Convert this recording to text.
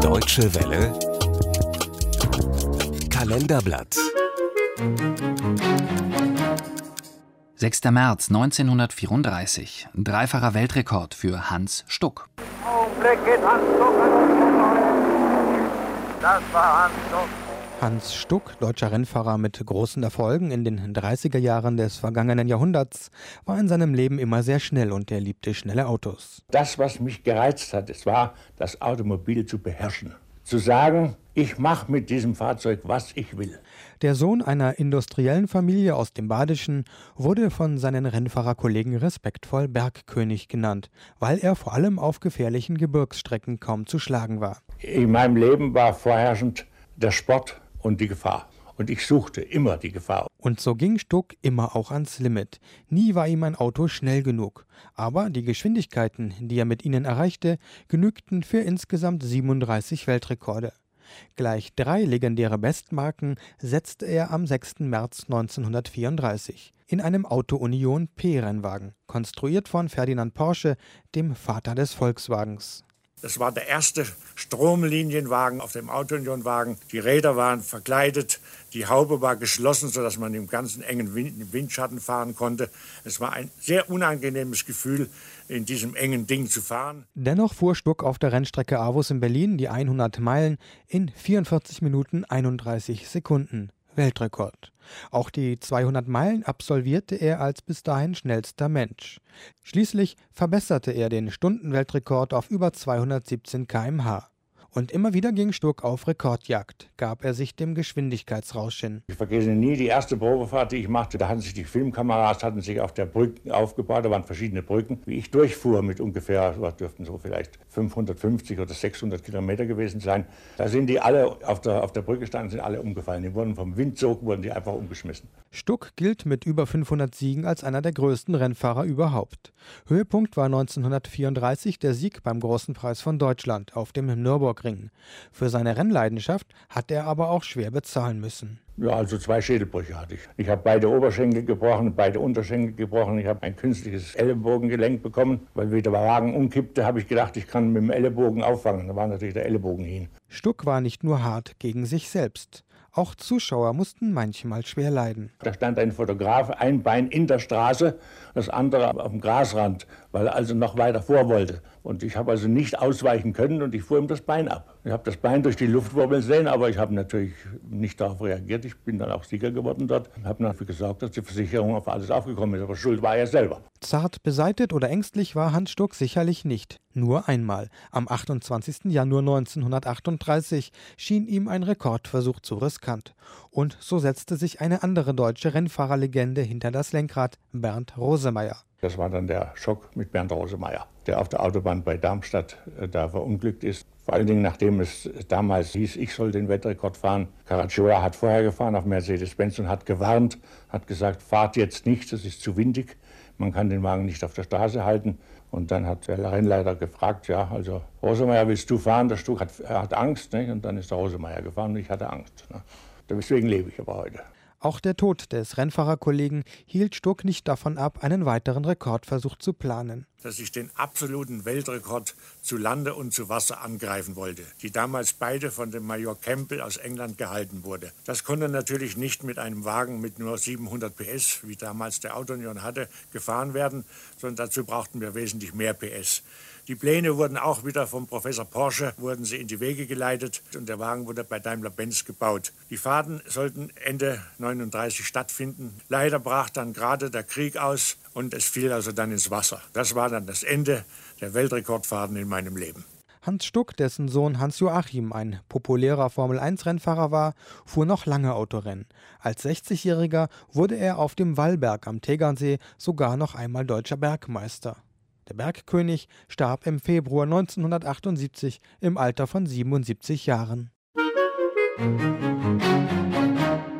Deutsche Welle Kalenderblatt 6. März 1934. Dreifacher Weltrekord für Hans Stuck. Augenblick geht Hans Stuck an. Das war Hans Stuck. Hans Stuck, deutscher Rennfahrer mit großen Erfolgen in den 30er Jahren des vergangenen Jahrhunderts, war in seinem Leben immer sehr schnell und er liebte schnelle Autos. Das, was mich gereizt hat, es war, das Automobil zu beherrschen. Zu sagen, ich mache mit diesem Fahrzeug, was ich will. Der Sohn einer industriellen Familie aus dem Badischen wurde von seinen Rennfahrerkollegen respektvoll Bergkönig genannt, weil er vor allem auf gefährlichen Gebirgsstrecken kaum zu schlagen war. In meinem Leben war vorherrschend der Sport und die Gefahr. Und ich suchte immer die Gefahr. Und so ging Stuck immer auch ans Limit. Nie war ihm ein Auto schnell genug. Aber die Geschwindigkeiten, die er mit ihnen erreichte, genügten für insgesamt 37 Weltrekorde. Gleich drei legendäre Bestmarken setzte er am 6. März 1934 in einem Auto Union P-Rennwagen, konstruiert von Ferdinand Porsche, dem Vater des Volkswagens. Das war der erste Stromlinienwagen auf dem Auto-Union-Wagen. Die Räder waren verkleidet, die Haube war geschlossen, sodass man im ganzen engen Windschatten fahren konnte. Es war ein sehr unangenehmes Gefühl, in diesem engen Ding zu fahren. Dennoch fuhr Stuck auf der Rennstrecke Avus in Berlin die 100 Meilen in 44 Minuten 31 Sekunden. Weltrekord. Auch die 200 Meilen absolvierte er als bis dahin schnellster Mensch. Schließlich verbesserte er den Stundenweltrekord auf über 217 km/h. Und immer wieder ging Stuck auf Rekordjagd, gab er sich dem Geschwindigkeitsrausch hin. Ich vergesse nie die erste Probefahrt, die ich machte. Da hatten sich die Filmkameras hatten sich auf der Brücke aufgebaut. Da waren verschiedene Brücken. Wie ich durchfuhr mit ungefähr, was dürften so vielleicht 550 oder 600 Kilometer gewesen sein. Da sind die alle auf der, auf der Brücke standen, sind alle umgefallen. Die wurden vom Windzug, wurden die einfach umgeschmissen. Stuck gilt mit über 500 Siegen als einer der größten Rennfahrer überhaupt. Höhepunkt war 1934 der Sieg beim Großen Preis von Deutschland auf dem Nürburgring. Für seine Rennleidenschaft hat er aber auch schwer bezahlen müssen. Ja, also zwei Schädelbrüche hatte ich. Ich habe beide Oberschenkel gebrochen, beide Unterschenkel gebrochen. Ich habe ein künstliches Ellenbogengelenk bekommen. Weil wie der Wagen umkippte, habe ich gedacht, ich kann mit dem Ellenbogen auffangen. Da war natürlich der Ellenbogen hin. Stuck war nicht nur hart gegen sich selbst. Auch Zuschauer mussten manchmal schwer leiden. Da stand ein Fotograf, ein Bein in der Straße, das andere dem Grasrand, weil er also noch weiter vor wollte. Und ich habe also nicht ausweichen können und ich fuhr ihm das Bein ab. Ich habe das Bein durch die Luft sehen, aber ich habe natürlich nicht darauf reagiert. Ich bin dann auch Sieger geworden dort und habe dafür gesorgt, dass die Versicherung auf alles aufgekommen ist. Aber schuld war er selber. Zart beseitet oder ängstlich war Hans Stuck sicherlich nicht. Nur einmal. Am 28. Januar 1938 schien ihm ein Rekordversuch zu riskant. Und so setzte sich eine andere deutsche Rennfahrerlegende hinter das Lenkrad, Bernd Rosemeyer. Das war dann der Schock mit Bernd Rosemeyer, der auf der Autobahn bei Darmstadt äh, da verunglückt ist. Vor allen Dingen, nachdem es damals hieß, ich soll den Weltrekord fahren. Caracciola hat vorher gefahren auf Mercedes-Benz und hat gewarnt, hat gesagt, fahrt jetzt nicht, es ist zu windig, man kann den Wagen nicht auf der Straße halten. Und dann hat der Rennleiter gefragt, ja, also Rosemeyer, willst du fahren? Der Stuck hat, hat Angst. Ne? Und dann ist der Rosemeyer gefahren und ich hatte Angst. Ne? Deswegen lebe ich aber heute. Auch der Tod des Rennfahrerkollegen hielt Stuck nicht davon ab, einen weiteren Rekordversuch zu planen. Dass ich den absoluten Weltrekord zu Lande und zu Wasser angreifen wollte, die damals beide von dem Major Campbell aus England gehalten wurde. Das konnte natürlich nicht mit einem Wagen mit nur 700 PS, wie damals der Autonion hatte, gefahren werden, sondern dazu brauchten wir wesentlich mehr PS. Die Pläne wurden auch wieder vom Professor Porsche wurden sie in die Wege geleitet und der Wagen wurde bei Daimler-Benz gebaut. Die Fahrten sollten Ende 39 stattfinden. Leider brach dann gerade der Krieg aus und es fiel also dann ins Wasser. Das war dann das Ende der Weltrekordfahrten in meinem Leben. Hans Stuck, dessen Sohn Hans Joachim ein populärer Formel-1-Rennfahrer war, fuhr noch lange Autorennen. Als 60-Jähriger wurde er auf dem Wallberg am Tegernsee sogar noch einmal deutscher Bergmeister. Der Bergkönig starb im Februar 1978 im Alter von 77 Jahren. Musik